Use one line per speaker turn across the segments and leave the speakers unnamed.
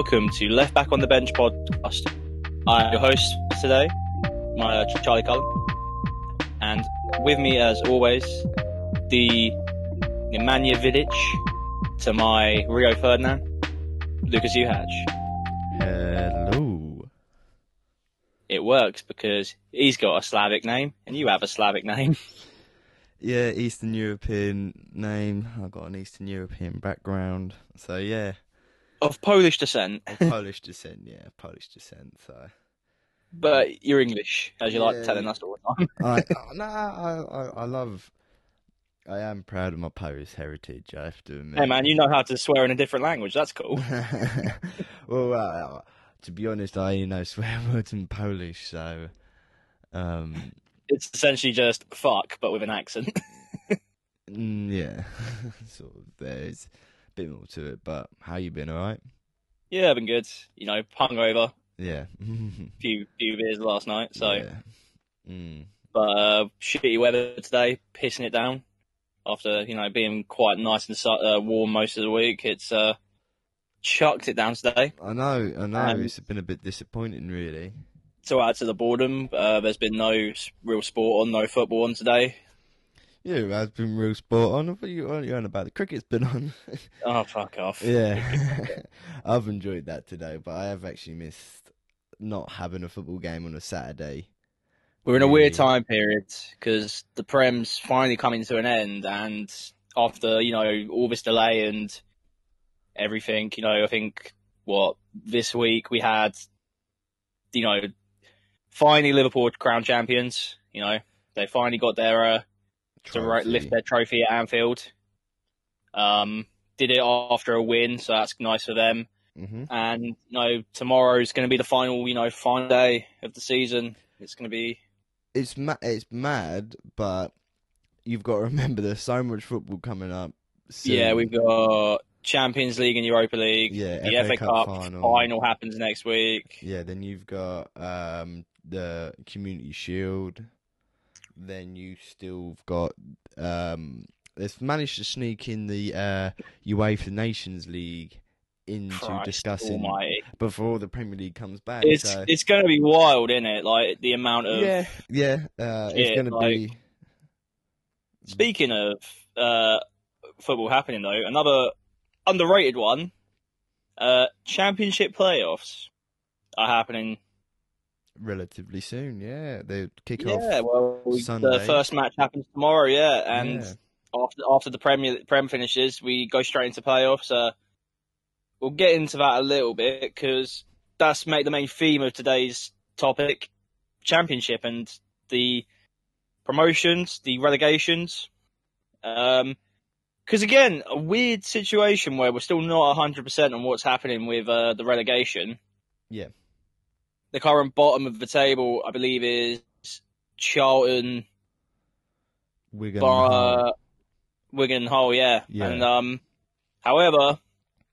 welcome to Left Back on the Bench podcast. I'm your host today, my uh, Charlie Cullen, and with me, as always, the Nemanja Vidic to my Rio Ferdinand, Lucas Uhach.
Hello.
It works because he's got a Slavic name and you have a Slavic name.
Yeah, Eastern European name. I've got an Eastern European background. So yeah,
of Polish descent,
of Polish descent. Yeah, Polish descent. So
but you're English, as you like
Yeah.
telling us all the time.
I, no, I, I, I love. I am proud of my Polish heritage. I have to admit.
hey man, you know how to swear in a different language. That's cool.
well, uh, to be honest, I only know swear words in Polish, so um,
It's essentially just fuck, but with an accent.
mm, yeah, sort of. There's bit more to it, but how you been? All right?
yeah, I've been good. You know, hungover,
Yeah.
few few beers last night. So,
Yeah. Mm.
but uh, shitty weather today, pissing it down. After you know being quite nice and uh, warm most of the week, it's uh, chucked it down today.
I know, I know.
Um,
it's been a bit disappointing, really.
To add to the boredom, uh, there's been no real sport on, no football on today.
Yeah, it has been real sport on. I thought you were on about the cricket's been on.
Oh fuck off!
yeah, I've enjoyed that today, but I have actually missed not having a football game on a Saturday.
We're in a weird time period because the Prem's finally coming to an end, and after you know all this delay and everything, you know, I think what this week we had, you know, finally Liverpool crown champions. You know, they finally got their uh, to right, lift their trophy at Anfield. Um, did it after a win, so that's nice for them.
hmm
And you know, is going to be the final, you know, final day of the season. It's going to be
It's ma- it's mad, but you've got to remember there's so much football coming up. Soon.
Yeah, we've got Champions League and Europa League.
Yeah,
the
FA
FA,
Cup
Cup,
final.
final. happens next week.
Yeah, then you've got um, the Community Shield. Then you still got um, they've managed to sneak in the uh, UEFA Nations League into
Christ
discussing
almighty.
before the Premier League comes back.
It's
so
it's going to be wild, isn't it? Like the amount of.
yeah, yeah, uh, it's going to
like-
be
Speaking of uh, football happening though, another underrated one. Uh, championship playoffs are happening.
Relatively soon. Yeah, they kick
Yeah,
off.
well, the
Sunday.
first match happens tomorrow. Yeah, and
Yeah.
after after the Premier Prem finishes, we go straight into playoffs. Uh, we'll get into that a little bit because that's make the main theme of today's topic: championship and the promotions, the relegations. Um, because again, a weird situation where we're still not hundred percent on what's happening with uh, the relegation.
Yeah.
The current bottom of the table, I believe, is Charlton,
Wigan.
Bar, Wigan Hull, yeah.
Yeah.
And um, however,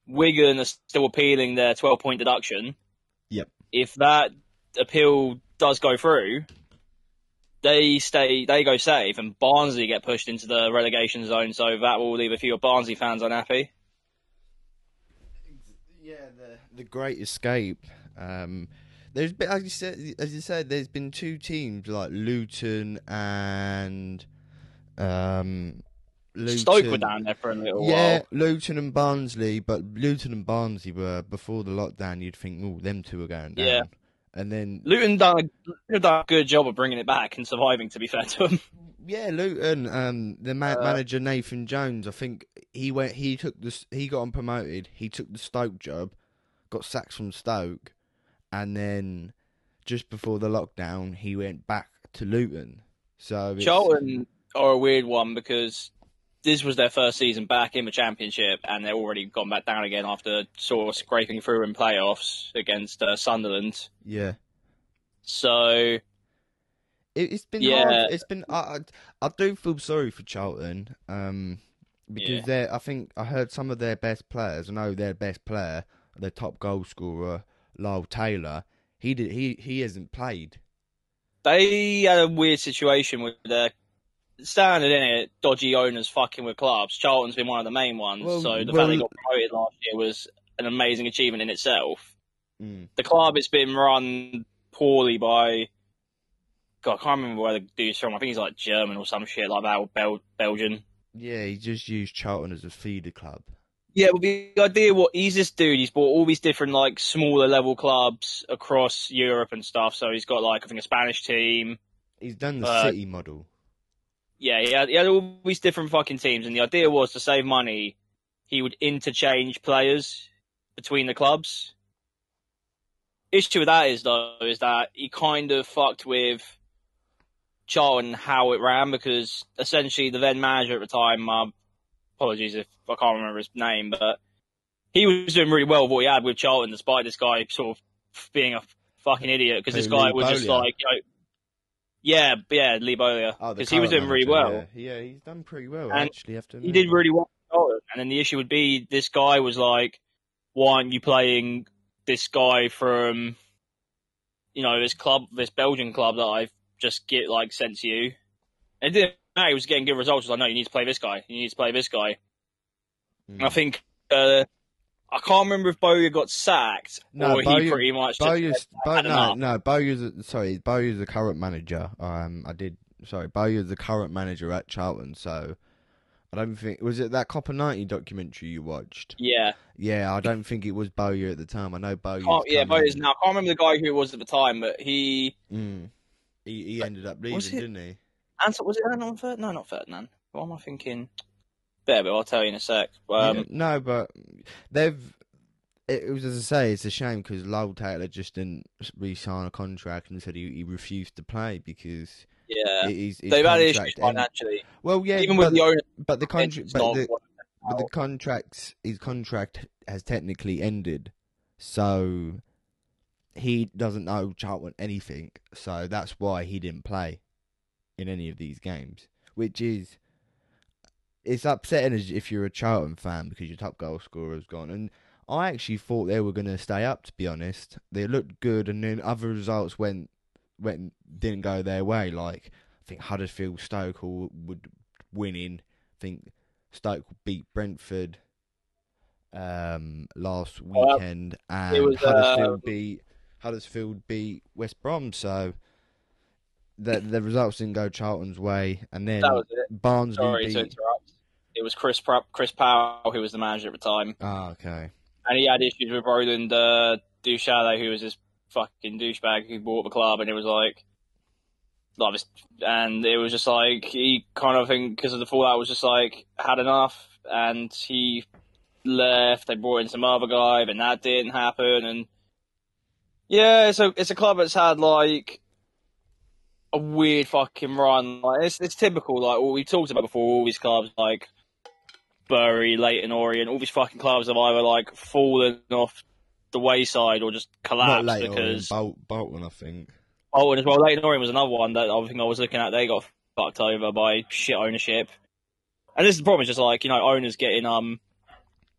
Wigan are still appealing their 12 point deduction.
Yep.
If that appeal does go through, they stay, they go safe, and Barnsley get pushed into the relegation zone. So that will leave a few Barnsley fans unhappy.
Yeah, the the Great Escape. Um, there's been, as you said, as you said, there's been two teams like Luton and um, Luton.
Stoke were down there for a little while.
Yeah,
while.
Luton and Barnsley, but Luton and Barnsley were before the lockdown. You'd think, oh, them two are going down.
Yeah.
And then
Luton done a, done a good job of bringing it back and surviving. To be fair to them,
Yeah, Luton. Um, the ma-
Uh,
manager Nathan Jones. I think he went. He took the. He got on promoted. He took the Stoke job, got sacked from Stoke, and then just before the lockdown, he went back to Luton. So it's,
Charlton are a weird one because this was their first season back in the championship, and they're already gone back down again after sort of scraping through in playoffs against uh, Sunderland.
yeah,
So
it, it's been
Yeah.
hard. It's been. I, I I do feel sorry for Charlton. Um, because
Yeah.
they're. I think I heard some of their best players. I know their best player, their top goal scorer, Lyle Taylor. He did. He he hasn't played.
they had a weird situation with their standard in it, dodgy owners fucking with clubs. Charlton's been one of the main ones.
Well,
so the
well-
fact they got promoted last year was an amazing achievement in itself.
Mm.
The club has been run poorly by. God, I can't remember where the dude's from. I think he's like German or some shit like that, or Bel- Belgian.
Yeah, he just used Charlton as a feeder club.
Yeah, well, the idea what he's this dude. He's bought all these different like smaller level clubs across Europe and stuff. So he's got like I think a Spanish team.
He's done the
Uh,
City model.
Yeah, he had, he had all these different fucking teams, and the idea was to save money. He would interchange players between the clubs. Issue with that is though is that he kind of fucked with Charlton and how it ran because essentially the then manager at the time, um, apologies if I can't remember his name, but he was doing really well with what he had with Charlton, despite this guy sort of being a fucking idiot because this guy
Lee
was just like, you know, yeah, yeah, Lee
Oh,
because he was doing
current
really well.
Yeah. yeah, he's done pretty well.
And
actually, after
He did really well. with Charlton. And then the issue would be this guy was like, why aren't you playing this guy from, you know, this club, this Belgian club that I've just get like sent to you? And it didn't He was getting good results. I was like, no, you need to play this guy. You need to play this guy.
Mm.
I think, uh, I can't remember if Bowyer got sacked
No,
or he
Bowyer-
pretty much
Bowyer's, Bo, no, no, Bowyer's, sorry, Bowyer's the current manager. Um, I did, sorry, Bowyer's the current manager at Charlton, so I don't think, was it that Copa 90 documentary you watched?
Yeah.
Yeah, I don't think it was Bowyer at the time. I know Bowyer.
Can't, yeah, Bowyer's now. I can't remember the guy who it was at the time, but he.
Mm. He, he ended up leaving, didn't he?
Was it Anton Ferdinand? No, not Ferdinand. What am I thinking? There, but I'll tell you in a sec. Um,
Yeah, no, but they've. It, was as I say, it's a shame because Lyle Taylor just didn't re-sign a contract and said he, he refused to play because
yeah.
his, his
They've had issues financially.
Well, yeah,
Even
but,
with the owner,
but the contract, but the, but the
out.
contract, his contract has technically ended, so he doesn't owe Charlton anything. So that's why he didn't play in any of these games, which is it's upsetting as if you're a Charlton fan because your top goal scorer has gone. And I actually thought they were going to stay up. To be honest, they looked good, and then other results went went didn't go their way. Like I think Huddersfield, Stoke all would win in. I think Stoke beat Brentford um, last
Well,
weekend, and
was,
Huddersfield
uh,
beat Huddersfield beat West Brom. So the the results didn't go Charlton's way, and then
That was it.
Barnsley
Sorry to interrupt. It was Chris Pro- Chris Powell who was the manager at the time,
Ah, okay.
and he had issues with Roland uh, Duchâtelet, who was this fucking douchebag who bought the club, and it was like, like and it was just like he kind of think because of the fallout was just like had enough, and he left. They brought in some other guy, but that didn't happen, and yeah, it's a it's a club that's had like a weird fucking run. Like it's it's typical. Like what we talked about before, all these clubs like Bury, Leyton Orient, all these fucking clubs have either like fallen off the wayside or just collapsed because
Bol- Bolton, I think.
Bolton as well, Leyton Orient was another one that I think I was looking at. They got fucked over by shit ownership, and this is the problem. It's just like you know, owners getting um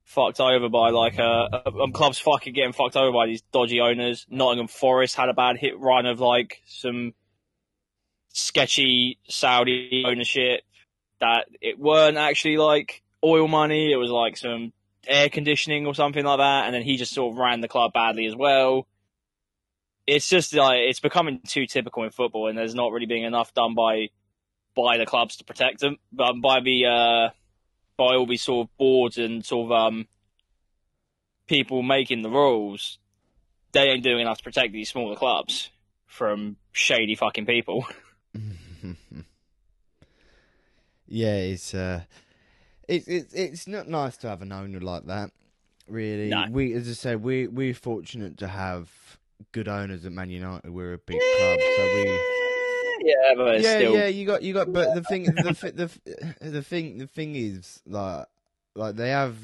fucked over by like uh, uh, um, clubs fucking getting fucked over by these dodgy owners. Nottingham Forest had a bad hit run of like some sketchy Saudi ownership that it weren't actually like oil money. It was like some air conditioning or something like that, and then he just sort of ran the club badly as well it's just like it's becoming too typical in football, and there's not really being enough done by by the clubs to protect them, but by the uh, by all these sort of boards and sort of um, people making the rules, they ain't doing enough to protect these smaller clubs from shady fucking people.
yeah, it's uh, it's it's it's not nice to have an owner like that. Really,
No.
we as I said, we we're fortunate to have good owners at Man United. We're a big club, so we.
yeah, but
yeah,
still
yeah, you got, you got, but the thing, the, the, the thing, the thing is, like, like they have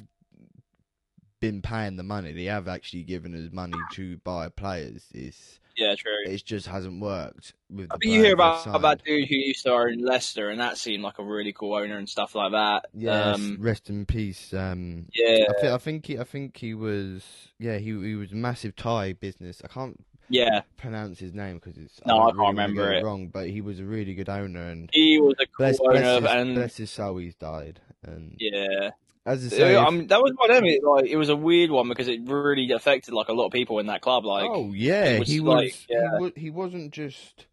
been paying the money. They have actually given us money to buy players. It's,
yeah, true.
it just hasn't worked with.
I think you hear about, about dude who used to own Leicester, and that seemed like a really cool owner and stuff like that.
Yes,
um,
rest in peace. Um,
yeah,
I, thi- I think he, I think he was, yeah, he he was massive Thai business. I can't
yeah.
pronounce his name because it's
No,
don't
I can't
wanna
remember it.
wrong. But he was a really good owner, and
He was a cool
bless,
owner,
bless, his,
and
bless his soul, he's died. And
yeah.
As I say,
Yeah,
if-
I mean, that was one of them. It, like, it was a weird one because it really affected like a lot of people in that club. Like,
oh yeah,
was
he was.
like, yeah.
He, was he wasn't just.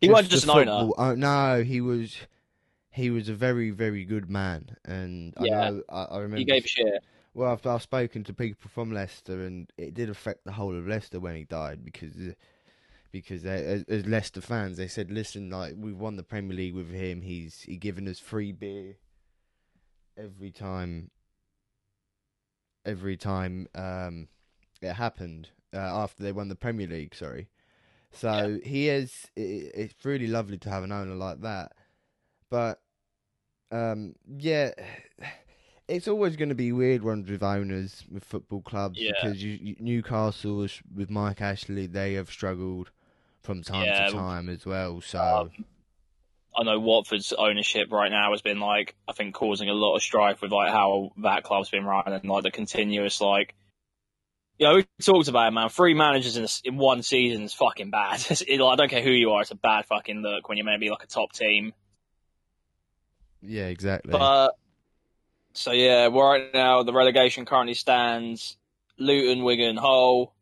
He wasn't just an owner.
uh, no, he was. He was a very, very good man, and
Yeah.
I know. I, I remember.
he gave a shit.
Well, I've, I've spoken to people from Leicester, and it did affect the whole of Leicester when he died because because they, as, as Leicester fans, they said, "Listen, like we've won the Premier League with him. He's he given us free beer every time. Every time um, it happened uh, after they won the Premier League. Sorry, so he is. It, it's really lovely to have an owner like that, but um, yeah it's always going to be weird ones with owners with football clubs
Yeah.
because you, you, Newcastle with Mike Ashley they have struggled from time
Yeah,
to time as well. So
Um, I know Watford's ownership right now has been like I think causing a lot of strife with like how that club's been running and like the continuous like. You know, we talked about it, man. Three managers in, in one season is fucking bad. It, like, I don't care who you are; it's a bad fucking look when you're maybe like a top team.
yeah, exactly.
But so yeah, right now the relegation currently stands Luton, Wigan, Hull.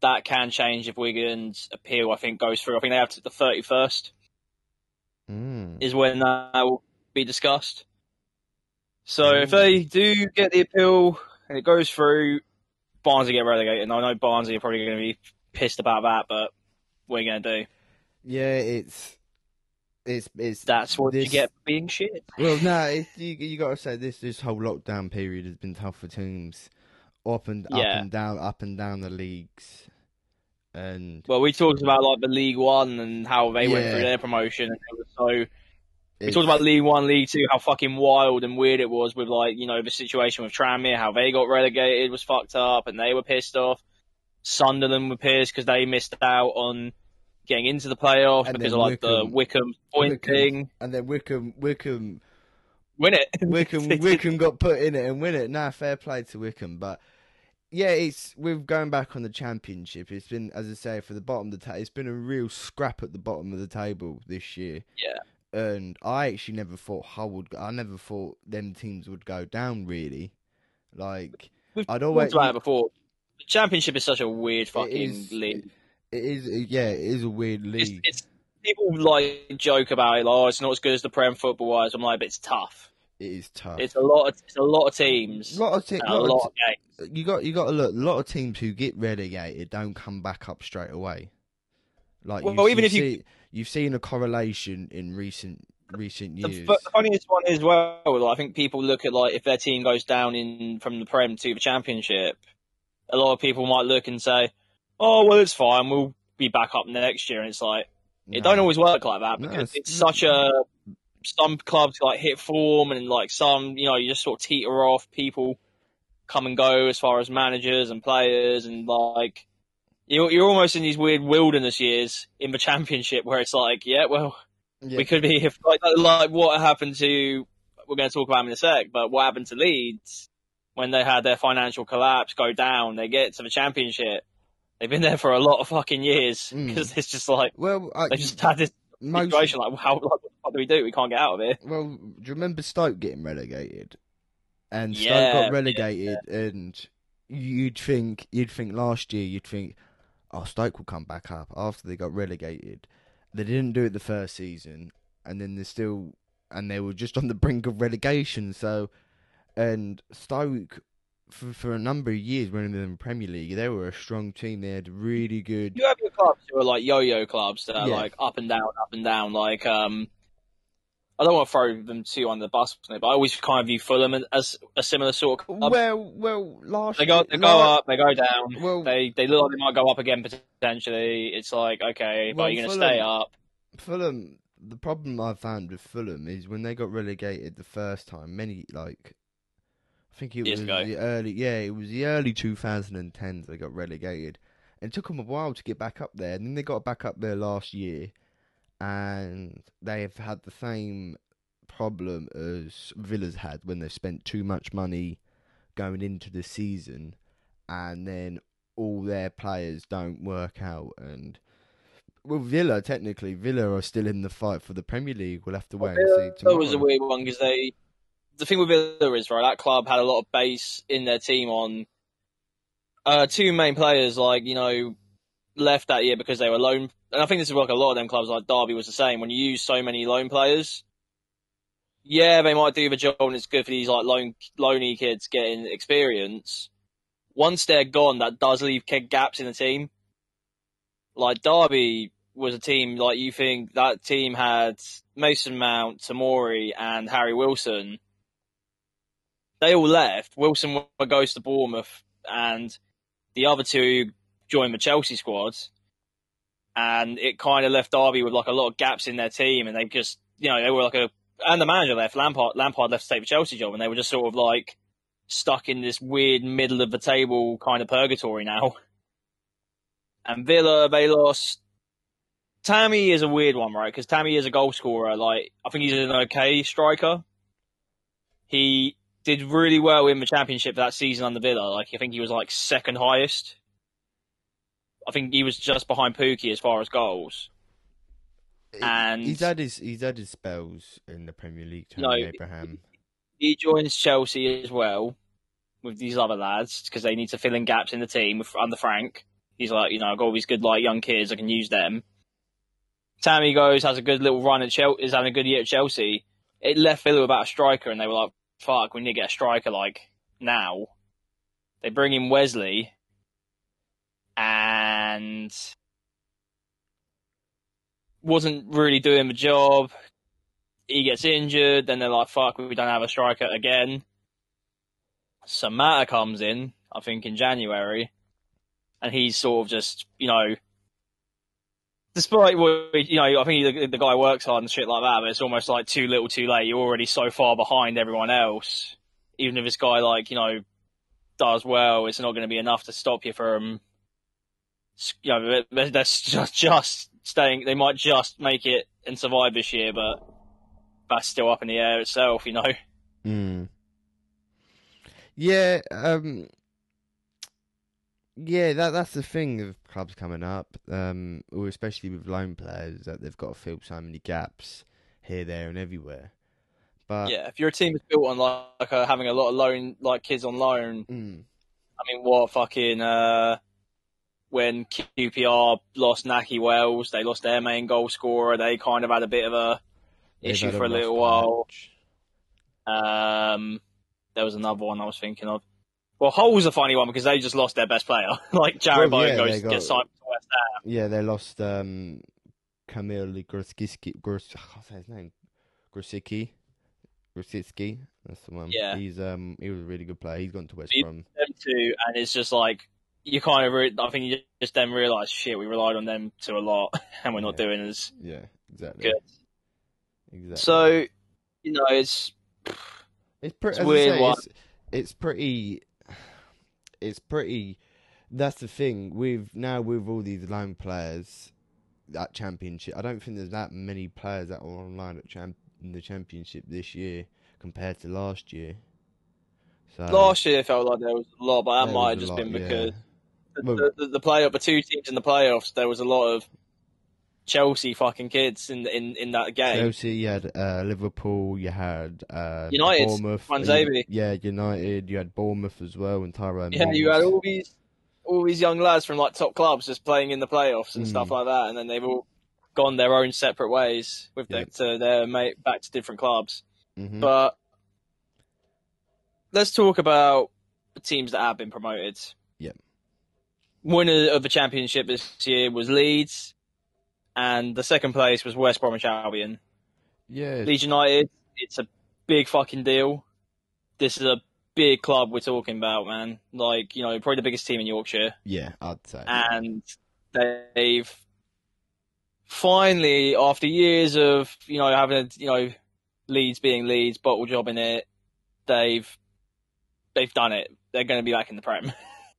That can change if Wigan's appeal, I think, goes through. I think they have to the thirty first
Mm.
is when that will be discussed. So if they do get the appeal and it goes through, Barnsley get relegated. And I know Barnsley are probably going to be pissed about that, but what are you going to do?
Yeah, it's it's it's
That's what you get being shit.
Well, no, it's, you you got to say this this whole lockdown period has been tough for teams, up and up and down, up and down the leagues, and
Well, we talked about like the League One and how they went through their promotion, and it was so. We
it's-
talked about League One, League Two, how fucking wild and weird it was with like you know the situation with Tranmere, how they got relegated was fucked up, and they were pissed off. Sunderland were pissed because they missed out on getting into the playoffs
And
because of like the
Wycombe-
Wycombe point
Wycombe-
thing.
and then Wycombe Wycombe
Win it.
Wycombe Wycombe got put in it and win it. Nah, fair play to Wycombe, but yeah, it's with going back on the championship. It's been, as I say, for the bottom of the table. It's been a real scrap at the bottom of the table this year.
Yeah.
and I actually never thought Hull would. I never thought them teams would go down. Really, like
We've
I'd
talked
always.
about it before. The championship is such a weird fucking
is-
league.
It is, yeah, it is a weird
It's,
league.
it's people like joke about it, like, oh, it's not as good as the Prem football wise. I'm like, but it's tough.
It is tough.
It's a lot. Of, it's a lot of teams.
a lot of teams.
and a lot of games.
you got you got to look. A lot of teams who get relegated don't come back up straight away. Like
Well,
you've,
even
you've
if you-
see- you've seen a correlation in recent recent
The,
years.
fu- the funniest one as well. like, I think people look at like if their team goes down in from the Prem to the Championship, a lot of people might look and say, "Oh, well, it's fine. We'll be back up next year." And it's like it don't always work like that
No,
because
it's-
it's such a some clubs like hit form and like some you know you just sort of teeter off. People come and go as far as managers and players and like. You're, you're almost in these weird wilderness years in the championship where it's like, yeah, well,
Yeah.
we could be if like like what happened to we're going to talk about in a sec, but what happened to Leeds when they had their financial collapse go down? They get to the championship. They've been there for a lot of fucking years
Mm.
because it's just like
well, I,
they just had this
most,
situation like how like, what do we do? We can't get out of it.
Well, do you remember Stoke getting relegated? And Stoke
Yeah,
got relegated, and you'd think you'd think last year you'd think, oh, Stoke will come back up after they got relegated. They didn't do it the first season, and then they're still, and they were just on the brink of relegation. So, and Stoke. For, for a number of years when they were in the Premier League, they were a strong team. They had really good.
You have your clubs who are like yo-yo clubs that are
Yeah.
like up and down, up and down. Like um, I don't want to throw them too under the bus, but I always kind of view Fulham as a similar sort of club.
Well, well, last
They go, they go
la-
up, they go down.
Well-
they they look like they might go up again potentially. It's like okay,
Well,
but you're gonna
Fulham-
stay up.
Fulham, the problem I found with Fulham is when they got relegated the first time, many like, I think it
Years
was
ago.
the early, yeah, it was the early 2010s they got relegated, and it took them a while to get back up there. And then they got back up there last year, and they have had the same problem as Villa's had when they spent too much money going into the season, and then all their players don't work out and. Well, Villa technically, Villa are still in the fight for the Premier League. We'll have to wait and see
That was a weird one because they the thing with Villa is right. That club had a lot of base in their team on uh, two main players. Like you know, left that year because they were loan. And I think this is like a lot of them clubs. Like Derby was the same. When you use so many loan players, yeah, they might do the job, and it's good for these like loan loany kids getting experience. Once they're gone, that does leave gaps in the team. Like Derby was a team like you think that team had Mason Mount, Tomori, and Harry Wilson. They all left. Wilson goes to Bournemouth, and the other two joined the Chelsea squads. And it kind of left Derby with like a lot of gaps in their team, and they just, you know, they were like a, and the manager left. Lampard, Lampard left to take the Chelsea job, and they were just sort of like stuck in this weird middle of the table kind of purgatory now. And Villa, they lost Tammy is a weird one, right? Because Tammy is a goal scorer. Like, I think he's an okay striker. He did really well in the championship that season under Villa. Like, I think he was like second highest. I think he was just behind Pukki as far as goals. And
he's had his he's had his spells in the Premier League. No, Abraham.
He joins Chelsea as well with these other lads because they need to fill in gaps in the team with, under Frank. He's like, you know, I've got all these good like young kids. I can use them. Tammy goes, has a good little run at Chelsea, is having a good year at Chelsea. It left Villa about a striker, and they were like, fuck, we need to get a striker like now. They bring in Wesley, and wasn't really doing the job. He gets injured, then they're like, fuck, we don't have a striker again. Samatta comes in, I think in January, and he's sort of just, you know, despite what you know, I think the, the, guy works hard and shit like that, but it's almost like too little, too late. You're already so far behind everyone else. Even if this guy like you know does well, it's not going to be enough to stop you from. You know, that's just just staying. They might just make it and survive this year, but that's still up in the air itself. You know.
Mm. Yeah. Um yeah, that that's the thing of clubs coming up, um, or especially with loan players that they've got to fill so many gaps here, there, and everywhere. But
yeah, if your team is built on like, like uh, having a lot of loan, like kids on loan,
mm.
I mean, what fucking uh, when QPR lost Nahki Wells, they lost their main goal scorer. They kind of had a bit of a They've issue for a little while. Um, there was another one I was thinking of. Well, Hull's a funny one because they just lost their best player. like Jarrod well, yeah, goes got, signed to West Ham.
Yeah, they lost um, Kamil Grosicki. Gros, I can't say his name. Grosicki. Grosicki. That's the one.
Yeah.
He's um he was a really good player. He's gone to West Brom.
Them too, and it's just like you kind of re- I think you just then realise shit we relied on them to a lot, and we're not
yeah.
doing as
yeah exactly
good.
Exactly.
So you know it's
it's, pretty, it's weird. Say, it's, it's pretty it's pretty. That's the thing with now with all these loan players at championship. I don't think there's that many players that are online at champ in the championship this year compared to last year.
So last year felt like there was a lot, but that might have just lot, been because yeah. the, the, the, play the two teams in the playoffs, there was a lot of Chelsea fucking kids in in in that game.
Chelsea, you had uh, Liverpool, you had uh,
United,
Bournemouth,
Manzabi.
Yeah, United, you had Bournemouth as well, and Tyrone.
Yeah, you had all these all these young lads from like top clubs just playing in the playoffs and mm. stuff like that, and then they've all gone their own separate ways with yep. their, to their mate back to different clubs.
Mm-hmm.
But let's talk about teams that have been promoted.
Yeah.
Winner of the championship this year was Leeds and the second place was West Bromwich Albion.
Yeah.
Leeds United, it's a big fucking deal. This is a big club we're talking about, man. Like, you know, probably the biggest team in Yorkshire.
Yeah, I'd say.
And they've finally, after years of, you know, having, you know, Leeds being Leeds, bottle jobbing it, they've they've done it. They're going to be back in the Prem.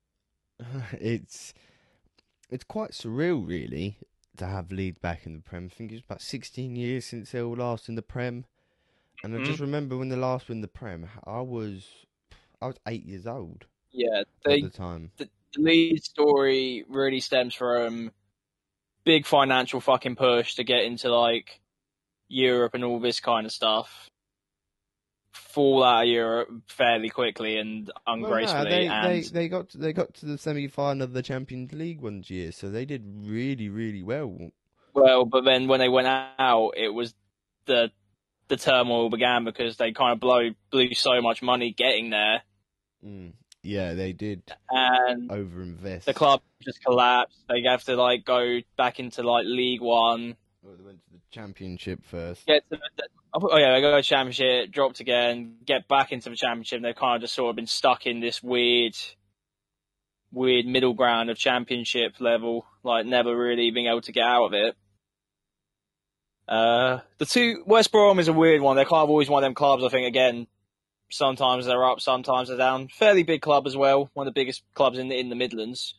it's it's quite surreal, really to have Leeds back in the Prem. I think it's about 16 years since they were last in the Prem. And mm-hmm. I just remember when they last in the Prem, I was I was eight years old.
Yeah, they,
at the time.
The, the Leeds story really stems from big financial fucking push to get into like Europe and all this kind of stuff. Fall out of Europe fairly quickly and
Well,
ungracefully.
no, they,
and
they they got to, they got to the semi final of the Champions League one year, so they did really really well.
well, but then when they went out, it was the the turmoil began because they kind of blow blew so much money getting there,
Mm. Yeah, they did
and
overinvest.
the club just collapsed. They have to like go back into like League One,
Well, they went to the Championship first.
to the, oh yeah, they go to Championship, dropped again, get back into the Championship. They've kind of just sort of been stuck in this weird, weird middle ground of Championship level, like never really being able to get out of it. Uh, the two West Brom is a weird one. They're kind of always one of them clubs. I think again, sometimes they're up, sometimes they're down. Fairly big club as well. One of the biggest clubs in the, in the Midlands,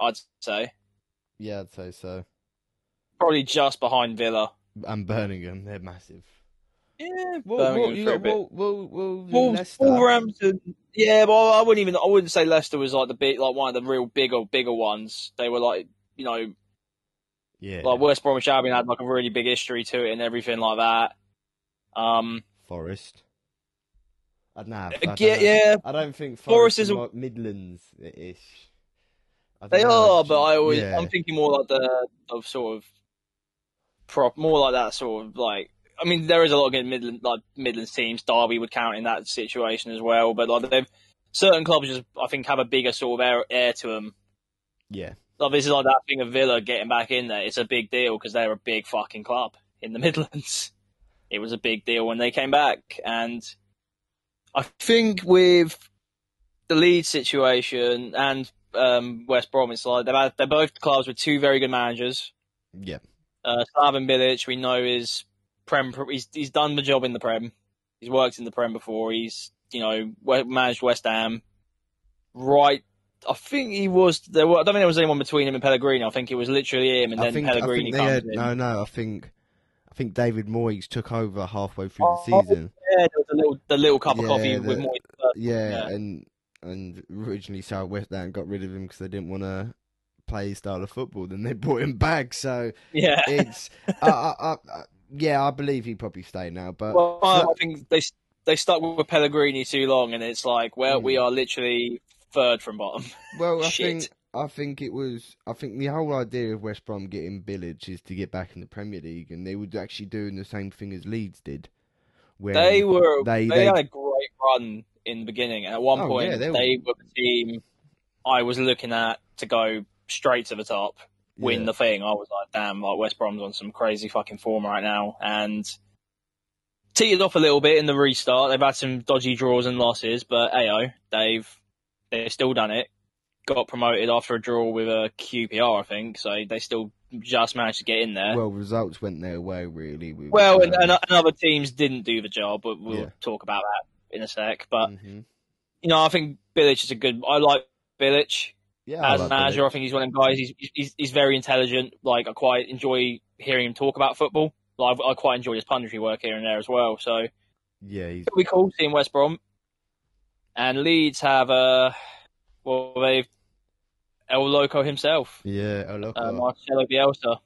I'd say.
Yeah, I'd say so.
Probably just behind Villa.
And Birmingham, they're massive.
Yeah,
Well, well, you got well, well, well, Leicester.
Wolverhampton. Yeah, but I wouldn't even. I wouldn't say Leicester was like the big, like one of the real bigger, bigger ones. They were like, you know,
Yeah,
like West Bromwich Albion had like a really big history to it and everything like that. Um,
Forest. I don't know. I,
yeah,
don't,
yeah,
I don't think
Forest
Forest,
is
like Midlands ish.
they are, but I always,
yeah.
I'm thinking more like the of sort of prop, more like that sort of like. I mean, there is a lot of good Midland, like Midlands teams. Derby would count in that situation as well, but like they've certain clubs just, I think, have a bigger sort of air, air to them.
yeah,
Like this is like that thing of Villa getting back in there. It's a big deal because they're a big fucking club in the Midlands. It was a big deal when they came back, and I think with the Leeds situation and um, West Brom, it's like they're, they're both clubs with two very good managers.
yeah,
Uh, Slaven Bilic, we know is prem. He's he's done the job in the prem. He's worked in the prem before. He's you know managed West Ham. Right, I think he was. There were, I don't think there was anyone between him and Pellegrini. I think it was literally him, and
I
then
think
Pellegrini comes
had,
in.
no, no. I think I think David Moyes took over halfway through
Oh,
the season.
Yeah, there was a little the little cup of
Yeah,
coffee
the-
with more.
Yeah,
Yeah.
and and originally South West Ham got rid of him because they didn't want to play his style of football. Then they brought him back. So
Yeah.
it's I, I, I, I- yeah, I believe he probably stay now. But
Well, I think they they stuck with Pellegrini too long, and it's like, well,
Hmm.
we are literally third from bottom.
Well, I think I think it was. I think the whole idea of West Brom getting Bilic is to get back in the Premier League, and they were actually doing the same thing as Leeds did. Where
They were
they-
they,
they-
had a great run in the beginning. And at one
Oh,
point,
yeah, they
they,
were
the team I was looking at to go straight to the top, win
Yeah.
the thing. I was like, damn, like West Brom's on some crazy fucking form right now, and teetered off a little bit in the restart. They've had some dodgy draws and losses, but ayo, they've they've still done it. Got promoted after a draw with a QPR, I think. So they still just managed to get in there.
well, results went their way really. With,
Well, and,
um,
and, and other teams didn't do the job, but we'll
Yeah.
talk about that in a sec. But
mhm.
you know, I think Bilic is a good. I like Bilic
yeah,
as an.
Bilic.
I think he's one of them guys. He's, he's he's very intelligent. Like I quite enjoy hearing him talk about football. Like I quite enjoy his punditry work here and there as well. So
Yeah, he's
it'll be cool seeing West Brom and Leeds have uh well they've El Loco himself,
yeah. Look,
uh,
uh,
Marcelo Bielsa.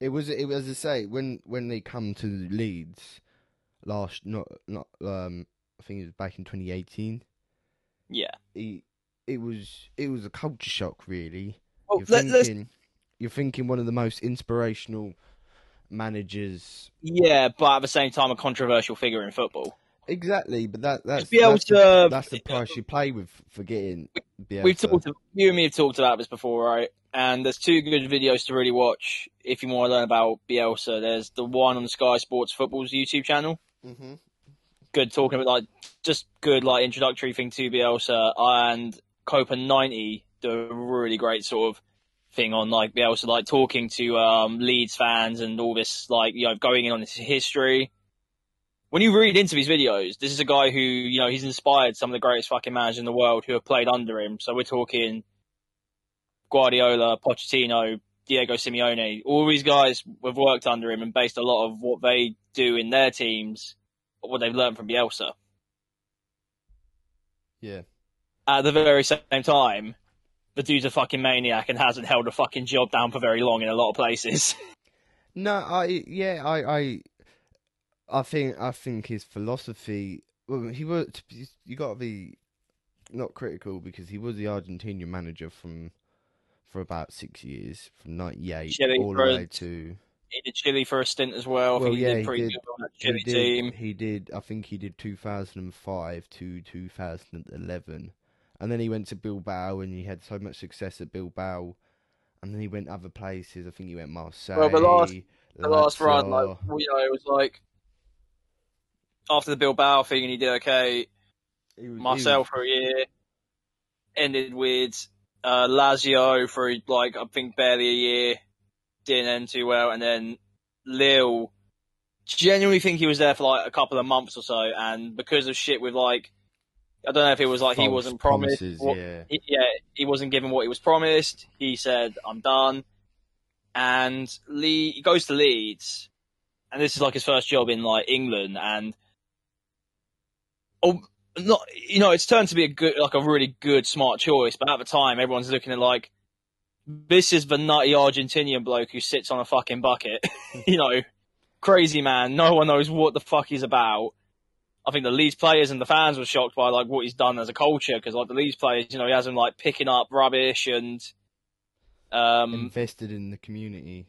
it was it was as I say when when they come to Leeds last not not um I think it was back in 2018.
Yeah.
He, it was it was a culture shock really.
Well,
you're
let,
thinking you're thinking one of the most inspirational managers
yeah, but at the same time a controversial figure in football.
exactly but that that's
Bielsa-
that's, the, that's the price you pay with for getting Bielsa.
We've talked, you and me have talked about this before, right? And there's two good videos to really watch if you want to learn about Bielsa. There's the one on the Sky Sports Football's YouTube channel.
hmm
Good talking about like just good like introductory thing to Bielsa and Copa 90 do a really great sort of thing on like Bielsa, like talking to um, Leeds fans and all this like you know going in on his history. When you read into these videos, this is a guy who you know he's inspired some of the greatest fucking managers in the world who have played under him. So we're talking Guardiola, Pochettino, Diego Simeone. All these guys have worked under him and based a lot of what they do in their teams, what they've learned from Bielsa.
yeah
At the very same time, the dude's a fucking maniac and hasn't held a fucking job down for very long in a lot of places.
no I yeah I I I think I think his philosophy well, he was. You got to be not critical because he was the Argentinian manager from for about six years, from '98
Chile
all the way to.
He did Chile for a stint as well.
Well,
think he
yeah,
did
he did.
good on that
He did,
team.
he did. I think he did 2005 to 2011, and then he went to Bilbao, and he had so much success at Bilbao, and then he went other places. I think he went Marseille.
Well, the last- The last run, like well, you know, it was like after the Bilbao thing, and he did okay.
He was-
Marcel
was-
for a year. Ended with uh, Lazio for like I think barely a year. Didn't end too well, and then Lille. Genuinely think he was there for like a couple of months or so, and because of shit with like, I don't know if it was like he wasn't promised.
promises,
what-
yeah.
he, yeah, he wasn't given what he was promised. He said, "I'm done," and Lee he goes to Leeds, and this is like his first job in like England, and oh, not you know, it's turned to be a good, like a really good, smart choice. But at the time, everyone's looking at like, this is the nutty Argentinian bloke who sits on a fucking bucket, you know, crazy man. No one knows what the fuck he's about. I think the Leeds players and the fans were shocked by like what he's done as a culture because like the Leeds players, you know, he has them like picking up rubbish and um
invested in the community.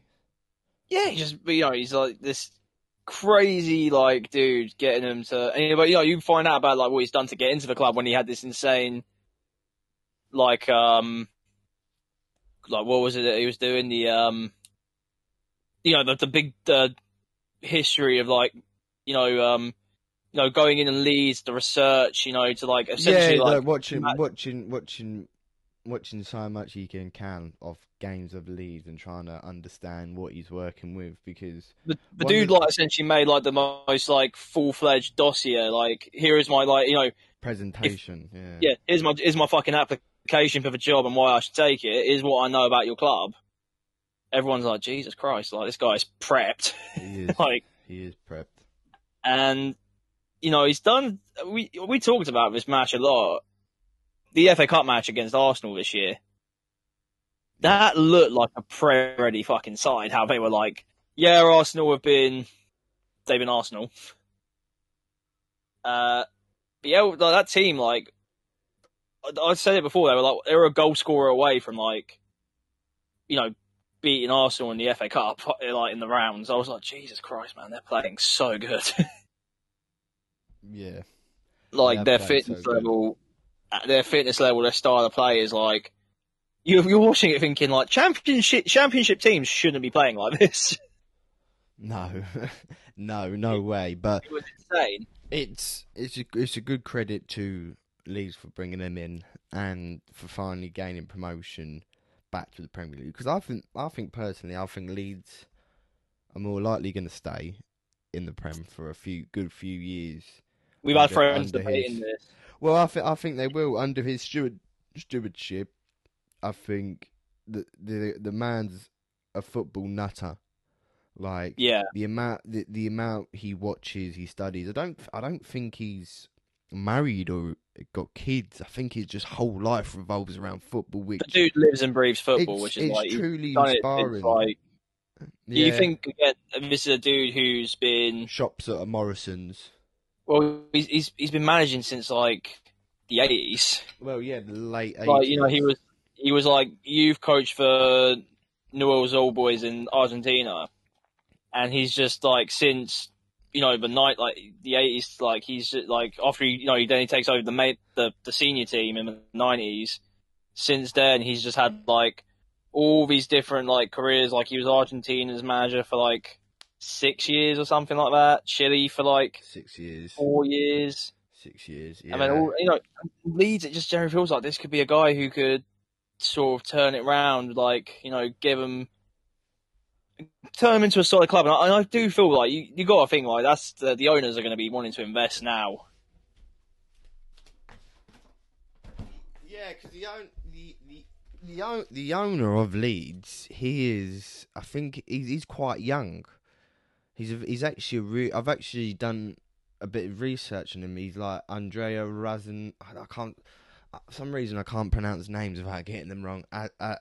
yeah, he just you know he's like this crazy like dude getting him to. And, but you know you find out about like what he's done to get into the club when he had this insane like um like what was it that he was doing the um you know the the big uh, history of like you know um you know going in and leads the research you know to like essentially
yeah,
like
like watching, watching, watching, watching so much he can can of games of Leeds and trying to understand what he's working with because
the, the dude like essentially made like the most like full fledged dossier like here is my like you know
presentation. yeah,
yeah, here's my here's my fucking application for the job and why I should take it. Here's what I know about your club. Everyone's like, Jesus Christ, like this guy's prepped,
he is,
like,
he is prepped.
and you know he's done. We we talked about this match a lot. The FA Cup match against Arsenal this year. That looked like a pre-ready fucking side. How they were like, yeah, Arsenal have been, they've been Arsenal. Uh, but yeah, like, that team, like, I, I said it before, they were like, they were a goal scorer away from like, you know, beating Arsenal in the FA Cup, like in the rounds. I was like, Jesus Christ, man, they're playing so good.
Yeah,
like their fitness
so
level, their fitness level, their style of play is like you're, you're watching it thinking like championship championship teams shouldn't be playing like this.
no, no, no way. But
It was insane.
it's it's a, it's a good credit to Leeds for bringing them in and for finally gaining promotion back to the Premier League. Because I think I think personally, I think Leeds are more likely going to stay in the Prem for a few good few years.
We've had friends debating
his-
this.
Well, I think I think they will under his steward stewardship. I think the the the man's a football nutter. Like
Yeah,
the amount the, the amount he watches, he studies. I don't I don't think he's married or got kids. I think his just whole life revolves around football. Which
the dude lives and breathes football, which is like he's
truly
it
inspiring.
since like. Do you think again, this is a dude who's been
shops at a Morrison's?
Well, he's he's, he's been managing since like the eighties.
Well, yeah, the late 80s.
Like you know, he was he was like youth coach for Newell's Old Boys in Argentina, and he's just like since you know the night like the eighties, like he's just, like after he, you know then he takes over the mate the the senior team in the nineties. Since then, he's just had like all these different like careers. Like he was Argentina's manager for like six years or something like that. Chile for like
six years.
four years.
Six years. Yeah.
I mean, all, you know, Leeds. It just generally feels like this could be a guy who could sort of turn it round, like you know, give him turn him into a solid club. And I, and I do feel like you you got to think like that's the, the owners are going to be wanting to invest now.
Yeah, because the, own, the the the the owner of Leeds, he is. I think he's he's quite young. He's a, he's actually a re- I've actually done a bit of research on him. He's like Andrea Razin. I, I can't. uh, For some reason I can't pronounce names without getting them wrong. Uh, uh,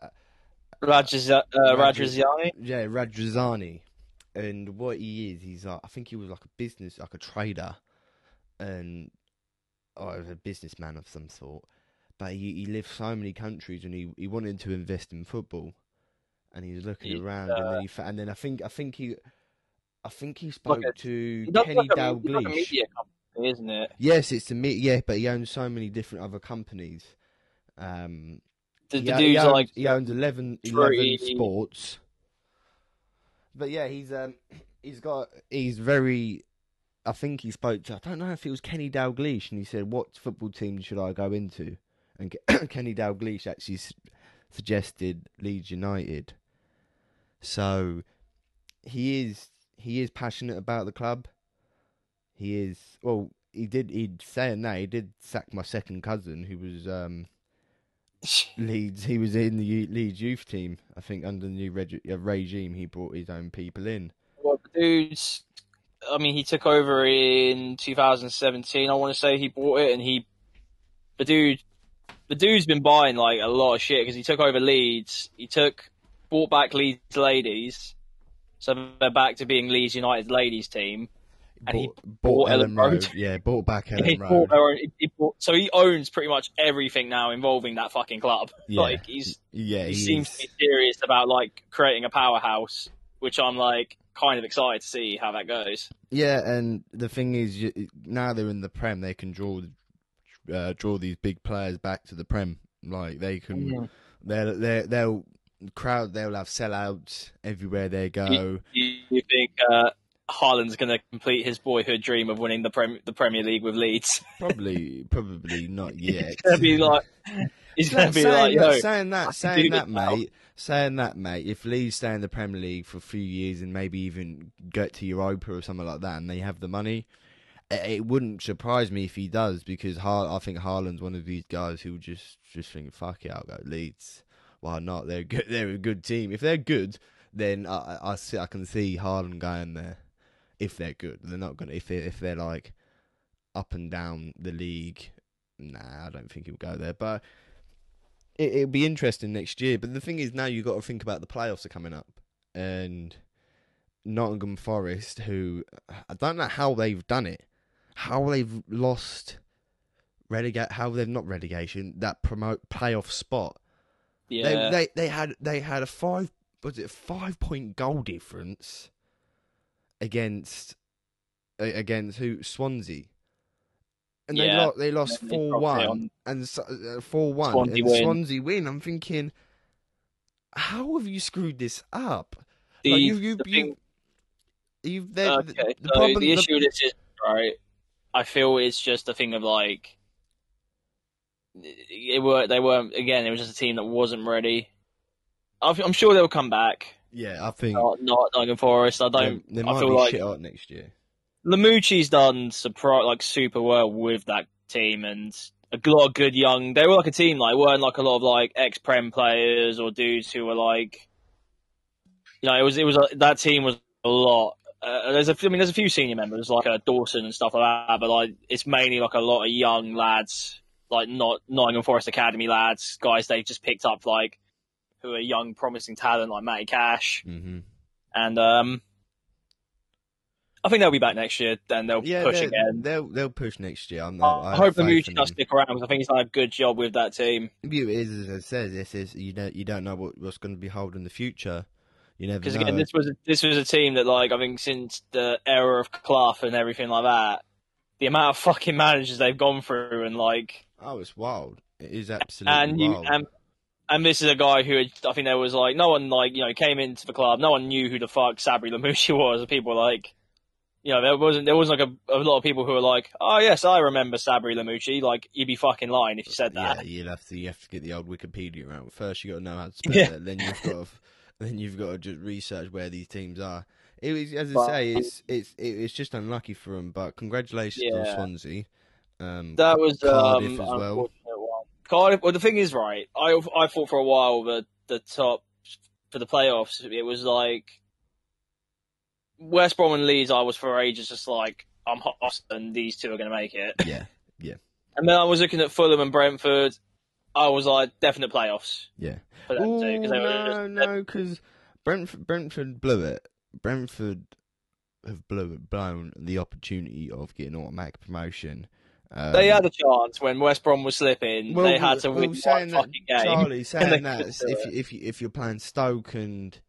Rajaz, uh,
Rajaz- yeah, Rajazani. And what he is, he's like, I think he was like a business, like a trader, and or a businessman of some sort, but he, he lived so many countries and he, he wanted to invest in football, and he was looking
He-
around and then he fa- and then I think I think he. I think he
Like
spoke
a-
to Kenny
like he's like
Dalglish.
isn't it?
Yes, it's a me. Yeah, but he owns so many different other companies. Um,
The,
he,
the
he
dude's
owns,
like
he owns 11, 11 sports. But yeah, he's um he's got he's very. I think he spoke to I don't know if it was Kenny Dalglish, and he said, "What football team should I go into?" And Kenny Dalglish actually s- suggested Leeds United. So he is he is passionate about the club. He is well. He did. He'd saying that he did sack my second cousin, who was um, Leeds. He was in the U- Leeds youth team. I think under the new reg- uh, regime, he brought his own people in.
Well, the dude's. I mean, he took over in 2017. I want to say he bought it, and he, the dude, the dude's been buying like a lot of shit because he took over Leeds. He took, bought back Leeds ladies, so they're back to being Leeds United ladies team. And he
bought,
bought
Elland
Elland
Road.
Road.
Yeah, bought back
He
Elland
bought
Road.
own- he bought- so he owns pretty much everything now involving that fucking club.
Yeah.
Like he's
Yeah,
he,
he,
seems
is.
to be serious about like creating a powerhouse, which I'm like kind of excited to see how that goes.
Yeah, and the thing is, now they're in the Prem, they can draw uh, draw these big players back to the Prem. Like they can, they'll they they'll crowd they'll have sellouts everywhere they go.
You, you think uh, Haaland's going to complete his boyhood dream of winning the Prem- the Premier League with Leeds?
Probably, probably not yet.
he's going to be like, he's going to be
saying,
like,
saying that, saying that,
now.
mate. Saying that, mate. If Leeds stay in the Premier League for a few years and maybe even get to Europa or something like that, and they have the money, it, it wouldn't surprise me if he does because Har- I think Haaland's one of these guys who just just think, "Fuck it, I'll go Leeds." Why not? They're good. They're a good team. If they're good, then I I, see I can see Haaland going there. If they're good, they're not gonna. If they if they're like up and down the league, nah, I don't think he'll go there. But it, it'll be interesting next year. But the thing is, now you've got to think about the playoffs are coming up, and Nottingham Forest, who I don't know how they've done it, how they've lost relegate, how they've not relegation that promote playoff spot.
Yeah,
They they they had they had a five was it a five point goal difference against against who Swansea. And they lost. They lost four one and uh, four one
Swansea
and
win.
Swansea win. I'm thinking, how have you screwed this up?
the,
like you, you,
the
you, the,
okay,
the, the
so
problem.
the
the-
issue with this is right. I feel it's just a thing of like, it were they weren't again. It was just a team that wasn't ready. I- I'm sure they'll come back.
yeah, I think
Not not Nottingham Forest. I
they,
don't.
they
I
might
feel
be
like
shit out next year.
Lamouchi's done surprise like super well with that team and a lot of good young. They were like a team like weren't like a lot of like ex prem players or dudes who were like, you know, it was it was a, that team was a lot. Uh, there's a I mean there's a few senior members like uh, Dawson and stuff like that, but like it's mainly like a lot of young lads, like not Nottingham Forest Academy lads, guys they've just picked up like who are young promising talent like Matty Cash
hmm
and um. I think they'll be back next year. Then they'll
Yeah,
push
they'll,
again.
they'll they'll push next year. I'm not,
I hope
Lamouchi
does stick around because I think he's done a good job with that team.
The beauty is, as I said, this is you don't you don't know what, what's going to be held in the future. You never
Because again, this was a, this was a team that like I think since the era of Clough and everything like that, the amount of fucking managers they've gone through and like
oh, it's wild. It is absolutely
and you
wild.
and and this is a guy who I think there was like no one like you know came into the club, no one knew who the fuck Sabri Lamouchi was. And people were like, you know, there wasn't there wasn't like a, a lot of people who were like, oh yes, I remember Sabri Lamouchi. Like you'd be fucking lying if you said that.
yeah, you'll have to you have to get the old Wikipedia out first. You got to know how to spell
Yeah.
it. Then you've got to, then you've got to just research where these teams are. It was as I
But-
say, it's it's it's just unlucky for them. But congratulations on
Yeah.
Swansea. Um,
That was
Cardiff
um,
as well.
one. Cardiff. Well, the thing is, right? I I thought for a while that the top for the playoffs, it was like West Brom and Leeds. I was for ages just like I'm hot and these two are going to make it.
yeah, yeah.
And then I was looking at Fulham and Brentford. I was like definite playoffs
yeah.
for
Ooh,
too they were
no, no, because Brentford, Brentford blew it. Brentford have blew, blown the opportunity of getting automatic promotion. Um,
They had a chance when West Brom was slipping.
well,
they had to
well,
win
that,
fucking game.
Charlie, saying that, if if if you're playing Stoke and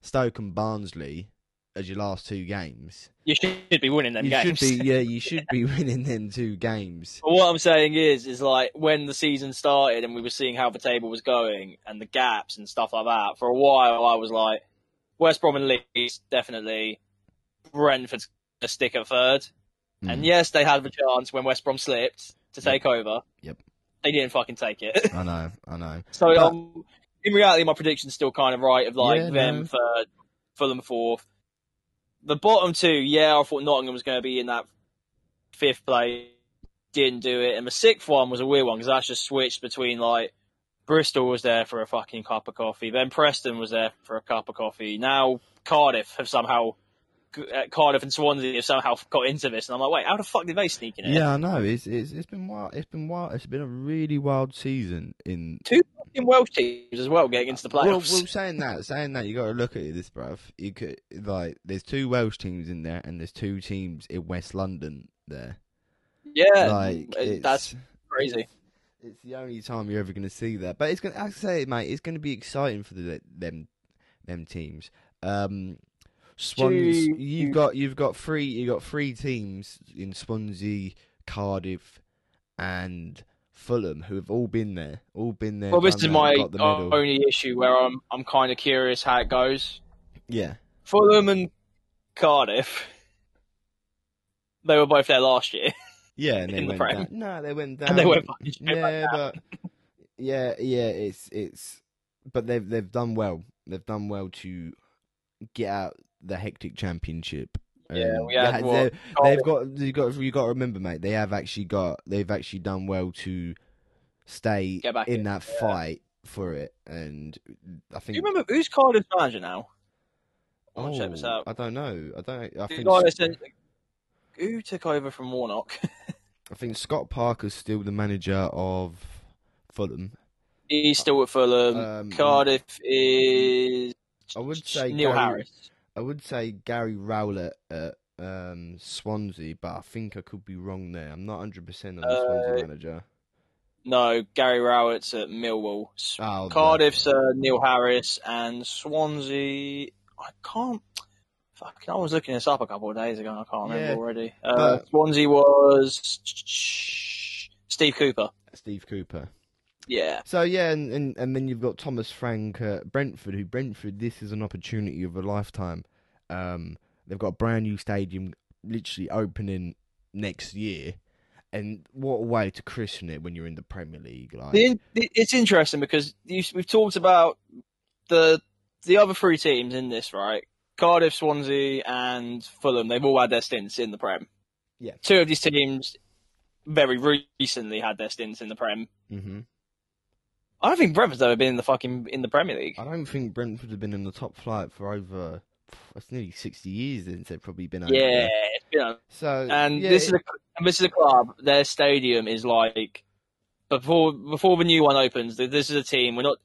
Stoke and Barnsley as your last two games,
You should be winning them
you
games.
should be yeah, you should be winning them two games.
But what I'm saying is, is like when the season started and we were seeing how the table was going and the gaps and stuff like that. For a while, I was like, West Brom and Leeds definitely. Brentford's gonna stick at third, and
Mm.
yes, they had the chance when West Brom slipped to take over.
Yep.
They didn't fucking take it.
I know, I know.
so
But-
um, in reality, my prediction's still kind of right of like
Yeah,
them
no.
third, Fulham fourth. The bottom two, yeah, I thought Nottingham was going to be in that fifth place. Didn't do it, and the sixth one was a weird one because that's just switched between like Bristol was there for a fucking cup of coffee, then Preston was there for a cup of coffee. Now Cardiff have somehow, uh, Cardiff and Swansea have somehow got into this, and I'm like, wait, how the fuck did they sneak in?
Yeah, I know. It's it's it's been wild. It's been wild. It's been a really wild season in.
In Welsh teams as well getting into the
Well,
playoffs.
well, saying that, saying that, you got to look at this, bruv. You could like, there's two Welsh teams in there, and there's two teams in West London there.
yeah,
like,
uh, that's crazy.
It's the only time you're ever going to see that. But it's going. to I say, mate, it's going to be exciting for the them them teams. Um, Swans,
Two-
you've got you've got three you got three teams in Swansea, Cardiff, and Fulham who have all been there, all been there.
Well, this is my only issue where I'm I'm kind of curious how it goes.
Yeah,
Fulham and Cardiff, they were both there last year,
yeah, and they
In the
went
Prem.
down. No, they went down.
and they went
yeah, but yeah, yeah, it's it's, but they've they've done well. They've done well to get out the hectic championship.
Yeah,
Um,
we had
they-
what,
they've got you got you got to remember, mate. They have actually got they've actually done well to stay in
in,
that
yeah.
fight for it, and I think.
Do you remember who's Cardiff's manager now? I
oh,
check this out.
I don't know. I don't. I think
who took over from Warnock?
I think Scott Parker's still the manager of Fulham.
He's still at Fulham.
Um,
Cardiff is
I would say
Neil
Gary-
Harris.
I would say Gary Rowett at um, Swansea, but I think I could be wrong there. I'm not 100% on the
Uh,
Swansea manager.
No, Gary Rowett's at Millwall.
Oh,
Cardiff's uh, Neil Harris and Swansea. I can't. Fucking, I was looking this up a couple of days ago. and I can't remember
Yeah,
already. Uh, Swansea was Steve Cooper.
Steve Cooper.
Yeah,
So yeah, and, and, and then you've got Thomas Frank at Brentford, who Brentford, this is an opportunity of a lifetime. Um, they've got a brand new stadium literally opening next year. And what a way to christen it when you're in the Premier League. Like,
it's interesting because you, we've talked about the the other three teams in this, right? Cardiff, Swansea, and Fulham. They've all had their stints in the Prem.
Yeah.
Two of these teams very recently had their stints in the Prem.
hmm
I don't think Brentford's ever been in the fucking in the Premier League.
I don't think Brentford have been in the top flight for over, it's nearly 60 years since they've probably been over
Yeah, been a-
So,
and
yeah,
this is a this is a club. Their stadium is like before before the new one opens. This is a team. We're not.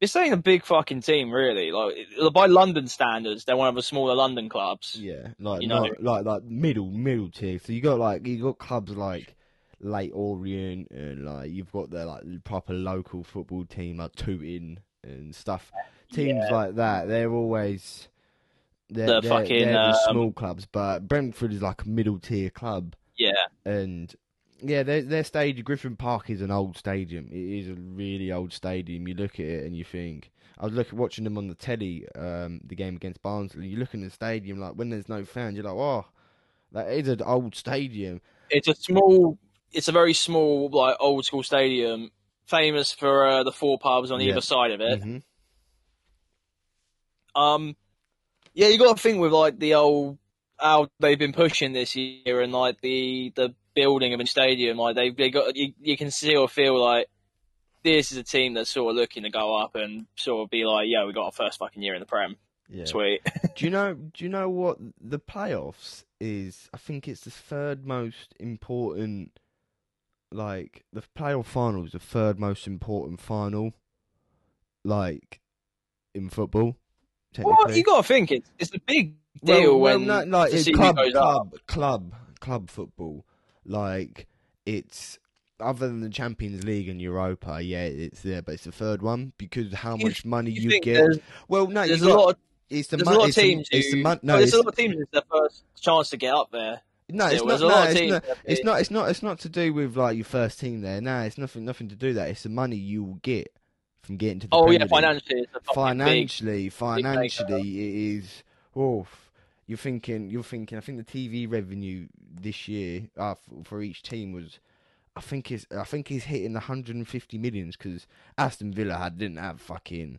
This ain't a big fucking team, really. Like by London standards, they're one of the smaller London clubs.
Yeah, like
You know-
not, like like middle middle tier. So you got like you got clubs like Leyton Orient and like you've got the like proper local football team like Tooting and stuff. Teams like that, they're always they're,
The
they're,
fucking,
they're the
um,
small clubs, but Brentford is like a middle tier club,
Yeah,
and yeah, their their stadium Griffin Park is an old stadium. It is a really old stadium. You look at it and you think. I was looking watching them on the telly, um, the game against Barnsley. You look in the stadium like when there's no fans, you're like, oh, that is an old stadium.
it's a small. It's a very small, like old school stadium, famous for uh, the four pubs on
Yeah.
either side of it.
hmm
Um, yeah, you got to think with like the old how they've been pushing this year and like the the building of a stadium. Like they they got you, you can see or feel like this is a team that's sort of looking to go up and sort of be like, yeah, we got our first fucking year in the Prem.
Yeah.
Sweet.
do you know? Do you know what the playoffs is? I think it's the third most important. Like the playoff final is the third most important final, like in football.
well, you got to think it's it's a big deal
well,
when
well, no, like it's club, club, club, club football. like it's other than the Champions League and Europa, yeah, it's there, but it's the third one because how
You-
much money
You
you, get.
there's,
Well, no,
there's a
got,
lot of
it's the
there's
mon-
a lot of
it's the-
teams
it's the
who
mon- no,
well, there's a
it's,
lot of teams it's their first chance to get up there.
No, it's not. No, it's not. It's not. It's not. It's not to do with like your first team there. No, it's nothing. Nothing to do with that. It's the money you will get from getting to the.
Oh
Premier
yeah, financially, it's a fucking big.
financially, financially, it is. Oh, you're thinking. You're thinking. I think the TV revenue this year uh, for, for each team was. I think it's. I think he's hitting the 150 millions because Aston Villa had didn't have fucking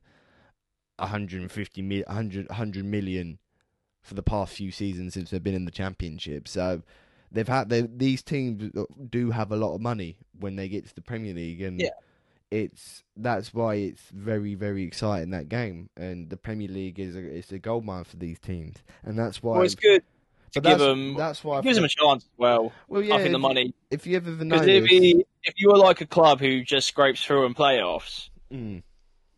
150 mil, 100, 100 million for the past few seasons since they've been in the championship. So they've had they, these teams do have a lot of money when they get to the Premier League, and
Yeah.
it's that's why it's very very exciting that game. And the Premier League is a it's a gold mine for these teams, and that's why.
Well, it's good to
but
give them.
that's why
It gives them a chance as well.
well, yeah.
I think the
if,
money
If you ever
because if, he- if you were like a club who just scrapes through in playoffs,
Mm,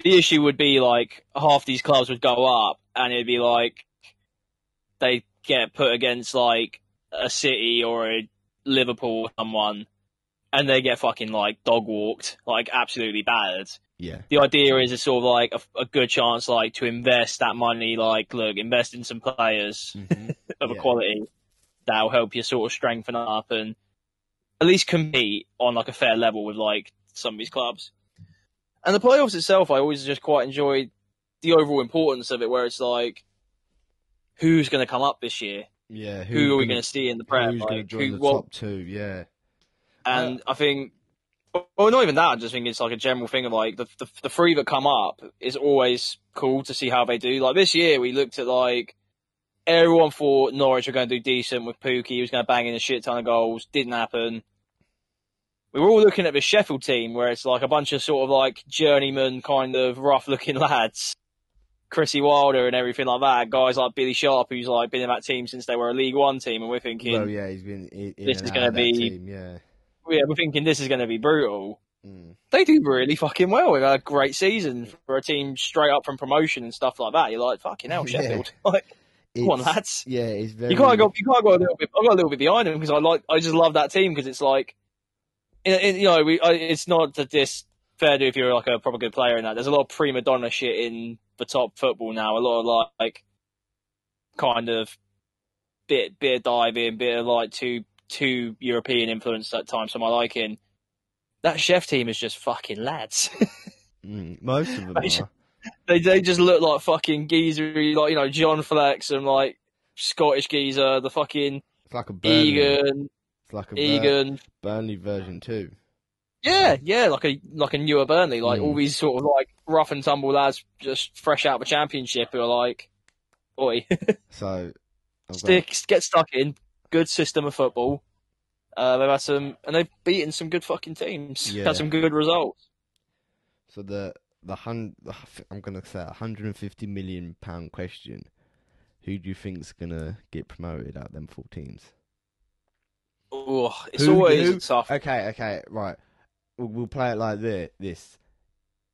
the issue would be like half these clubs would go up, and it'd be like they get put against like a City or a Liverpool or someone, and they get fucking like dog walked, like absolutely battered.
yeah,
The idea is it's sort of like a, a good chance, like to invest that money, like look, invest in some players
mhm,
of
Yeah.
a quality that'll help you sort of strengthen up and at least compete on like a fair level with like some of these clubs. And the playoffs itself, I always just quite enjoyed the overall importance of it, where it's like, who's going to come up this year?
yeah.
Who, are we going to see in the Prem?
Who's going to
Like,
join
who,
the
well,
top two? Yeah,
and uh, I think, well, not even that. I just think it's like a general thing of like the, the the three that come up is always cool to see how they do. Like this year, we looked at like everyone thought Norwich were going to do decent with Pukki. He was going to bang in a shit ton of goals. Didn't happen. We were all looking at the Sheffield team where it's like a bunch of sort of like journeyman kind of rough looking lads. Chrissy Wilder and everything like that. Guys like Billy Sharp, who's like been in that team since they were a League One team, and we're thinking,
well, yeah, he's been
this is gonna be-
team, yeah.
yeah, we're thinking this is going to be brutal.
Mm.
they do really fucking well. We've had a great season for a team straight up from promotion and stuff like that. You're like, fucking hell,
Yeah.
Sheffield. Like, come on, lads.
Yeah, it's very.
You can't go. You can't go a little bit. I got a little bit behind them because I like. I just love that team because it's like, in, in, you know, we. I, it's not that this fair to if you're like a proper good player in that. There's a lot of prima donna shit in the top football now. A lot of like, kind of, bit bit of diving, bit of like too too European influence at times for my liking. That chef team is just fucking lads.
Mm, most of them
They
are.
they they just look like fucking geezery, like you know John Flex and like Scottish geezer, the fucking
It's like a Burnley.
Egan,
It's like a Bur-
Egan.
Burnley version too.
Yeah, yeah, like a like a newer Burnley, like
Mm.
all these sort of like rough and tumble lads just fresh out of the championship who are like, boy,
So
stick get stuck in. Good system of football. Uh, they've had some, and they've beaten some good fucking teams.
Yeah.
Had some good results.
so the the hun the, I'm gonna say a hundred and fifty million pound question. Who do you think's gonna get promoted out of them four teams?
Oh, it's
Who-
always
who-
tough.
Okay, okay, right. We'll, we'll play it like this. This,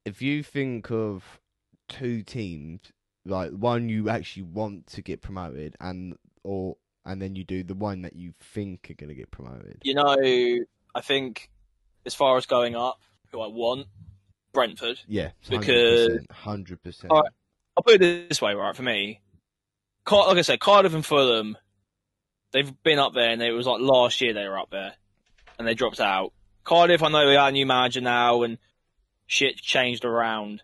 if you think of two teams, like one you actually want to get promoted, and or and then you do the one that you think are gonna get promoted.
You know, I think as far as going up, who I want, Brentford.
Yeah,
Because-
hundred percent.
Alright. I'll put it this way, right? For me, Car- like I said, Cardiff and Fulham, they've been up there, and it was like last year they were up there, and they dropped out. Cardiff, I know they got a new manager now, and shit changed around.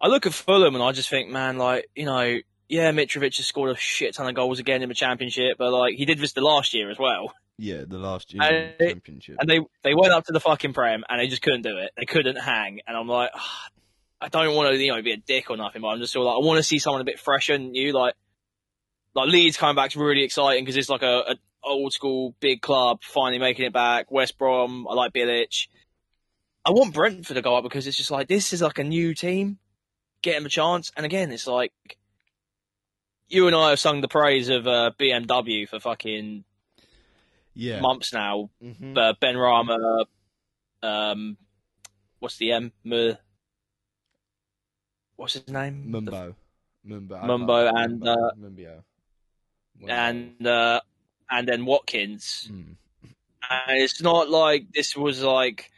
I look at Fulham and I just think, man, like you know, yeah, Mitrovic has scored a shit ton of goals again in the Championship, but like he did this the last year as well.
Yeah, the last year
And-
championship.
And they they went up to the fucking prem and they just couldn't do it. They couldn't hang. And I'm like, "Ah, I don't want to you know be a dick or nothing, but I'm just sort of like I want to see someone a bit fresher than you. Like like Leeds coming back back's really exciting because it's like a, a old school big club finally making it back. West Brom, I like Bilic. I want Brentford to go up because it's just like this is like a new team, get them a chance. And again, it's like you and I have sung the praise of uh, BMW for fucking
yeah.
months now
Mhm.
uh, Benrahma, um, what's the M? M- what's his name?
Mbeumo. Mbeumo.
Mbeumo
like
and,
Mbeumo.
uh. The- and uh, and then Watkins,
Mm.
and it's not like this was like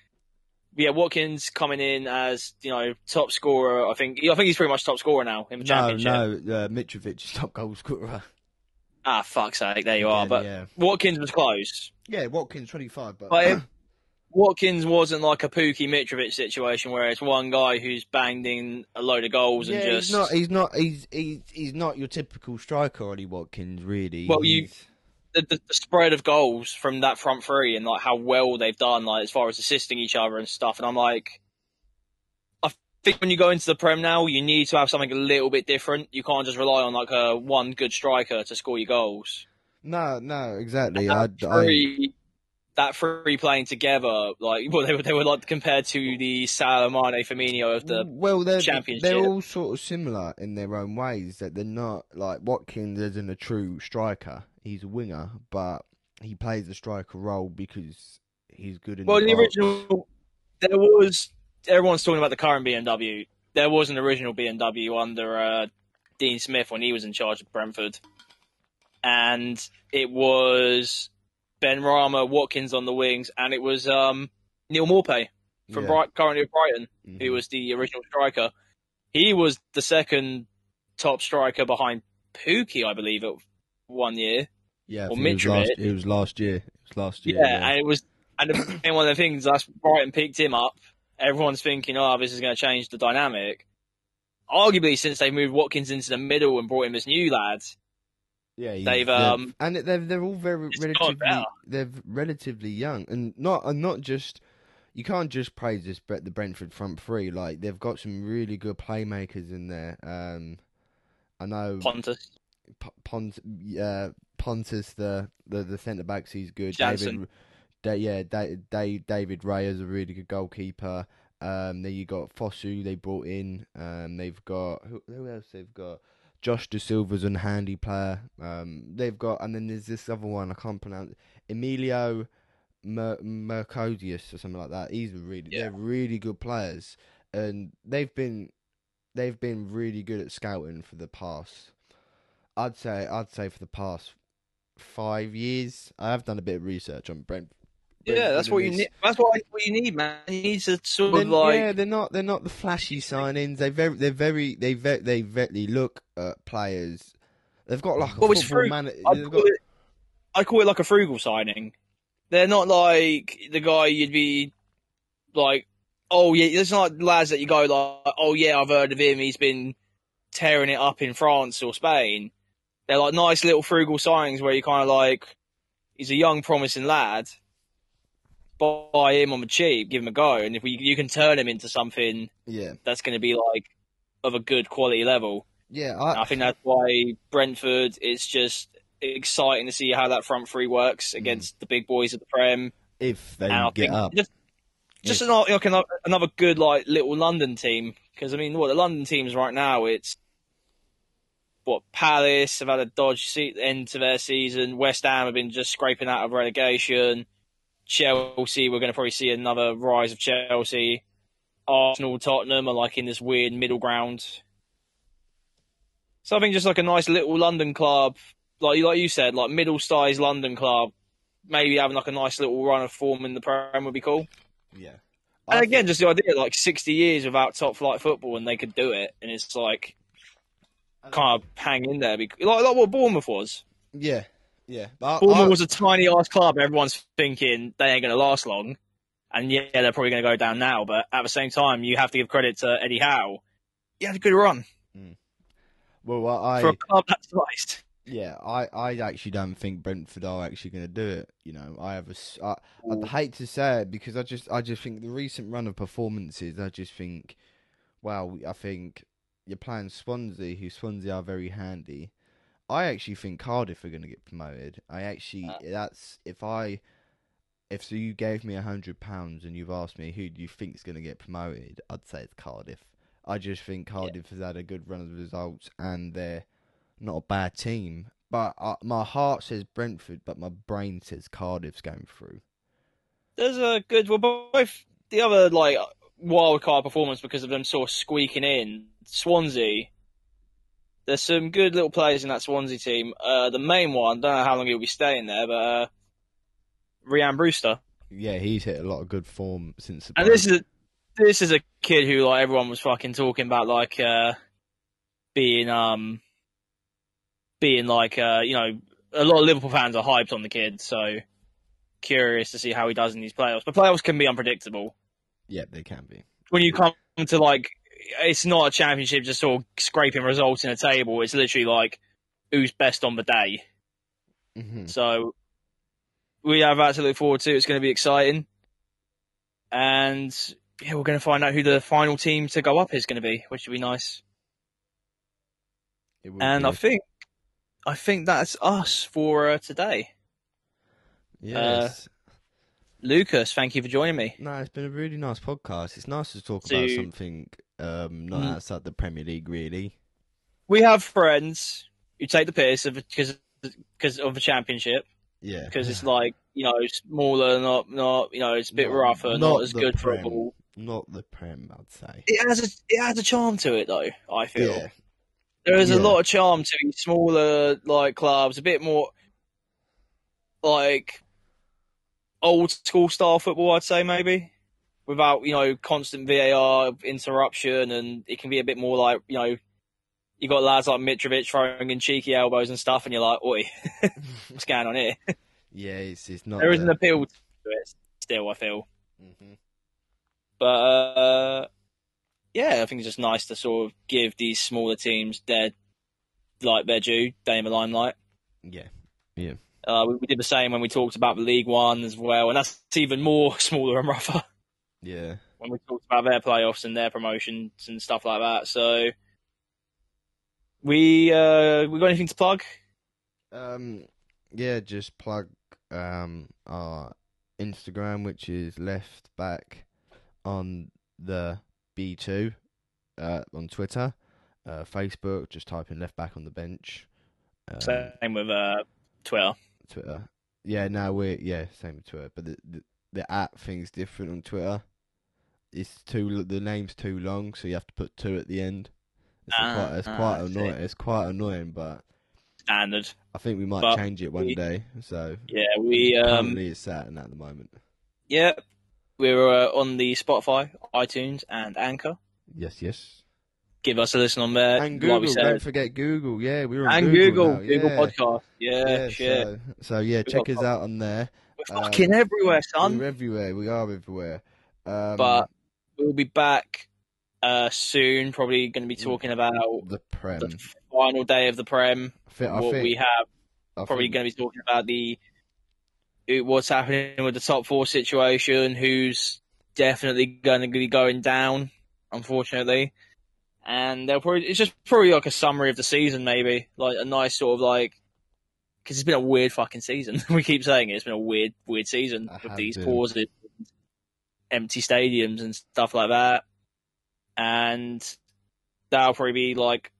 yeah, Watkins coming in as you know top scorer. I think I think he's pretty much top scorer now in the
No,
championship.
no, uh, Mitrovic is top goal scorer.
Ah, fuck's sake, there you are. But
yeah,
Watkins was close.
yeah, Watkins twenty five, but,
But if Watkins wasn't like a Pukki Mitrovic situation where it's one guy who's banged in a load of goals
yeah,
and just
he's not, he's not, he's he's he's not your typical striker, Ollie Watkins, really.
Well, you-
He's-
the, the, the spread of goals from that front three and like how well they've done, like as far as assisting each other and stuff. And I'm like, I think when you go into the Prem now, you need to have something a little bit different. You can't just rely on like a one good striker to score your goals.
no, no, exactly. I,
that
I,
three, that three playing together, like well, they were they were like compared to the Salah Mané Firmino of the
well, they're
championship.
they're all sort of similar in their own ways. That they're not like Watkins isn't a true striker. He's a winger, but he plays the striker role because he's good in
Well,
the
the original, there was everyone's talking about the current BMW. There was an original BMW under uh, Dean Smith when he was in charge of Brentford, and it was Benrahma, Watkins on the wings, and it was um, Neal Maupay from
Yeah.
Bright, currently at Brighton,
Mhm.
who was the original striker. He was the second top striker behind Pukki, I believe, at one year.
yeah,
or
think it was last, it was last year. It was last year.
Yeah, and it was, and, one of the things that's Brighton picked him up. Everyone's thinking, oh, this is going to change the dynamic. Arguably, since they moved Watkins into the middle and brought in this new lad,
Yeah,
They've, um,
and they're they're all very relatively they're relatively young and not and not just you can't just praise this Bre- the Brentford front three like they've got some really good playmakers in there. Um, I know
Pontus,
P- Pont uh, Pontus the the, the centre backs he's good. David, da, yeah, da, da, David Raya is a really good goalkeeper. Um, then you got Fosu they brought in. Um, they've got who, who else? They've got Josh Dasilva's a handy player. Um, they've got and then there's this other one I can't pronounce. Emilio Mer- Mercodius or something like that. He's really
Yeah.
they're really good players, and they've been they've been really good at scouting for the past. I'd say I'd say for the past five years. I have done a bit of research on Brent.
yeah, that's what you need. That's what, what you need, man. You need to sort
They're,
of like
yeah, they're not. They're not the flashy signings. They very. They're very. They very. They very look at players. They've got like a
Well,
football man.
I call
got-
it, I call it like a frugal signing. They're not like the guy you'd be like, oh yeah, there's not lads that you go like, oh yeah, I've heard of him. He's been tearing it up in France or Spain. They're like nice little frugal signings where you kind of like, he's a young promising lad. Buy him on the cheap, give him a go, and if we, you can turn him into something
yeah,
that's going to be like of a good quality level.
yeah. I,
I think that's why Brentford. It's just exciting to see how that front three works mm. against the big boys of the Prem.
if they
And
get up,
just, just another, another good like little London team. Because I mean, what the London teams right now, it's what Palace have had a dodge se- end to their season. West Ham have been just scraping out of relegation. Chelsea, we're going to probably see another rise of Chelsea. Arsenal, Tottenham are like in this weird middle ground. So I think just like a nice little London club, like like you said, like middle sized London club, maybe having like a nice little run of form in the Prem would be cool.
yeah.
And
I
again, just the idea, like sixty years without top flight football, and they could do it, and it's like kind of hang in there, because, like like what Bournemouth was.
yeah, yeah. But
Bournemouth
I-
was a tiny ass club. Everyone's thinking they ain't going to last long, and yeah, they're probably going to go down now. But at the same time, you have to give credit to Eddie Howe. He had a good run mm.
well, I,
for a club that size.
Yeah, I, I actually don't think Brentford are actually going to do it. You know, I have a, I, I'd hate to say it because I just, I just think the recent run of performances, I just think, wow, I think you're playing Swansea, who Swansea are very handy. I actually think Cardiff are going to get promoted. I actually,
Uh.
that's if I, if so you gave me a hundred pounds and you've asked me who do you think's going to get promoted, I'd say it's Cardiff. I just think Cardiff has had a good run of results and they're not a bad team. But uh, my heart says Brentford, but my brain says Cardiff's going through.
There's a good, well, both the other like wild card performance because of them sort of squeaking in. Swansea. There's some good little players in that Swansea team. Uh, the main one, don't know how long he'll be staying there, but uh, Rhian Brewster.
Yeah, he's hit a lot of good form since. The
And
break.
this is a, this is a kid who like everyone was fucking talking about like uh being um being like uh you know a lot of Liverpool fans are hyped on the kid, so curious to see how he does in these playoffs. But playoffs can be unpredictable.
Yeah, they can be.
When you come to like it's not a championship just sort of scraping results in a table, it's literally like who's best on the day.
hmm
So we have that to look forward to. It's going to be exciting, and yeah, we're going to find out who the final team to go up is going to be, which would be nice. And
be.
I think, I think that's us for uh, today.
yes.
Lucas, thank you for joining me.
no, it's been a really nice podcast. It's nice to talk
To-
about something um, not
Mm.
outside the Premier League, really.
We have friends who take the piss of because because of the championship
Yeah,
because it's like you know smaller, not not you know it's a bit
Not-
rougher, not,
not
as good for a ball.
not the Prem, I'd say.
It has a it has a charm to it though. I feel.
Yeah,
There is a lot of charm to smaller like clubs, a bit more like old school style football, I'd say maybe, without you know constant VAR interruption, and it can be a bit more like you know you got lads like Mitrovic throwing in cheeky elbows and stuff, and you're like, oi, what's going on here?
yeah, it's it's not.
There is an appeal to it still, I feel,
Mhm.
but uh, yeah, I think it's just nice to sort of give these smaller teams their like their due, day in the limelight.
Yeah, yeah,
Uh, we, we did the same when we talked about the League One as well, and that's even more smaller and rougher
yeah.
when we talked about their playoffs and their promotions and stuff like that. So, we uh, we got anything to plug?
Um, yeah, just plug um our Instagram, which is left back on the B two, uh, on Twitter, uh, Facebook. Just type in left back on the bench. Um,
Same with uh, Twitter.
Twitter. Yeah, no, we're yeah, same with Twitter, but the the, the at thing's different on Twitter. It's too the name's too long, so you have to put two at the end. It's
Ah,
quite it's
ah,
quite annoying. It's quite annoying, but
Standard.
I think we might
But
change it one
we-
day. So
Yeah, we um,
currently it's sat in at the moment.
yeah, we're uh, on the Spotify, iTunes, and Anchor.
Yes, yes.
Give us a listen on there.
And
like
Google,
we said.
don't forget Google. Yeah, we're on
and
Google.
Google, Google
yeah.
Podcast. Yeah,
Yeah,
shit.
so, so yeah, check us out on there.
We're
um,
fucking everywhere, son.
We're everywhere. We are everywhere. Um,
But we'll be back uh, soon. Probably going to be talking about
the Prem.
the final day of the Prem.
I think, I
what
think,
we have.
I
Probably
think-
going to be talking about the what's happening with the top four situation. Who's definitely going to be going down, unfortunately. And they'll probably it's just probably like a summary of the season, maybe like a nice sort of like because it's been a weird fucking season. we keep saying it. It's been a weird, weird season
It
with these
been.
pauses, empty stadiums, and stuff like that. And that'll probably be like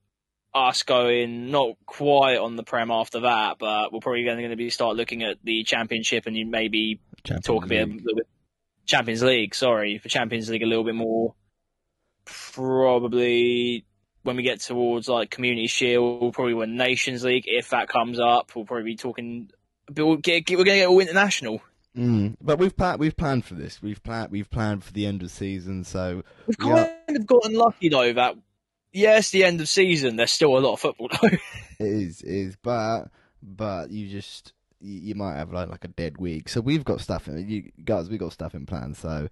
us going not quite on the prem after that, but we're probably going to be start looking at the championship and you maybe
Champions
talk a bit, a bit Champions League. Sorry for Champions League a little bit more. Probably when we get towards like Community Shield, probably when Nations League, if that comes up, we'll probably be talking. But we'll get, we're going to get all international.
Mm. But we've planned. We've planned for this. We've planned. We've planned for the end of season. So
We've
Yeah.
kind of gotten lucky though that yes, the end of season, there's still a lot of football though.
it is. It is. But but you just you, you might have like like a dead week. So we've got stuff in. You guys, We've got stuff in plan. So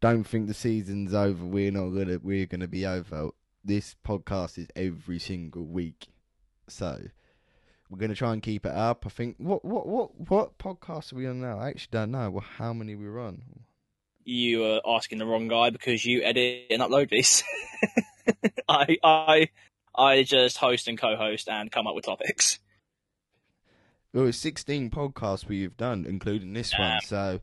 don't think the season's over. We're not gonna. We're gonna be over. This podcast is every single week. So. We're gonna try and keep it up. I think. What what what what podcast are we on now? I actually don't know. Well, how many we're on?
you are asking the wrong guy because you edit and upload these. I I I just host and co-host and come up with topics.
Well, it's 16 podcasts we've done, including this one. So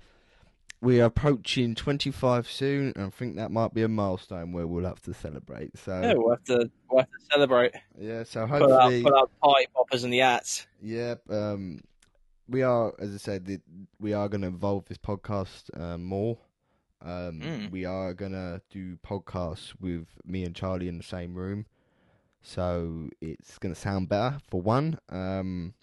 we are approaching 25 soon, and I think that might be a milestone where we'll have to celebrate. So
Yeah, we'll have to we'll have to celebrate.
yeah, so
Put out
hopefully,
put out party poppers and the ats.
yeah, um, we are, as I said, we are going to evolve this podcast uh, more. Um,
Mm.
We are going to do podcasts with me and Charlie in the same room, so it's going to sound better for one, um,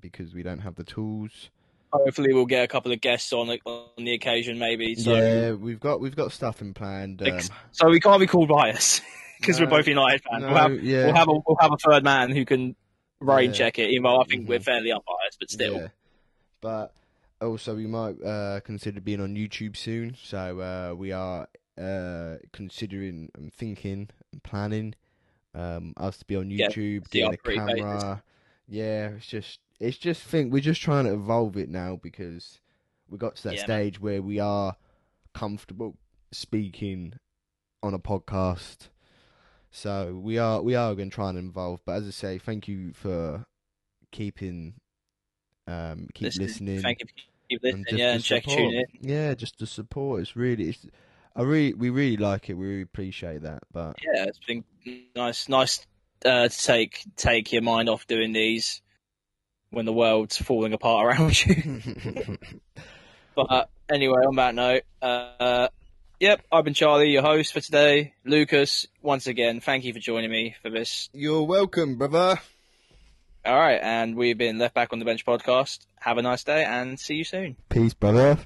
because we don't have the tools
hopefully we'll get a couple of guests on the, on the occasion, maybe. So,
yeah, we've got we've got stuff in planned. Um,
so we can't be called biased because
No,
we're both United fans.
no,
we'll have
yeah,
we'll have a we'll have a third man who can rain
Yeah.
check it. Even though I think
Mhm.
we're fairly unbiased, but still,
yeah. But also, we might uh, consider being on YouTube soon. So uh, we are uh, considering and thinking and planning um, us to be on YouTube,
our
getting a camera. Yeah, it's just it's just think we're just trying to evolve it now because we got to that
Yeah, man.
stage where we are comfortable speaking on a podcast. So we are we are going to try and involve. But as I say, thank you for keeping um keep
Listen-
listening.
Thank you keep listening,
just
yeah, and check tune in.
Yeah, just the support. It's really, it's, I really, we really like it. We really appreciate that. But
Yeah, it's been nice, nice uh, to take take your mind off doing these when the world's falling apart around you. But anyway, on that note, uh, yep, I've been Charlie, your host for today. Lucas, once again, thank you for joining me for this.
you're welcome, brother.
All right, and we've been Left Back on the Bench podcast. Have a nice day and see you soon.
Peace, brother.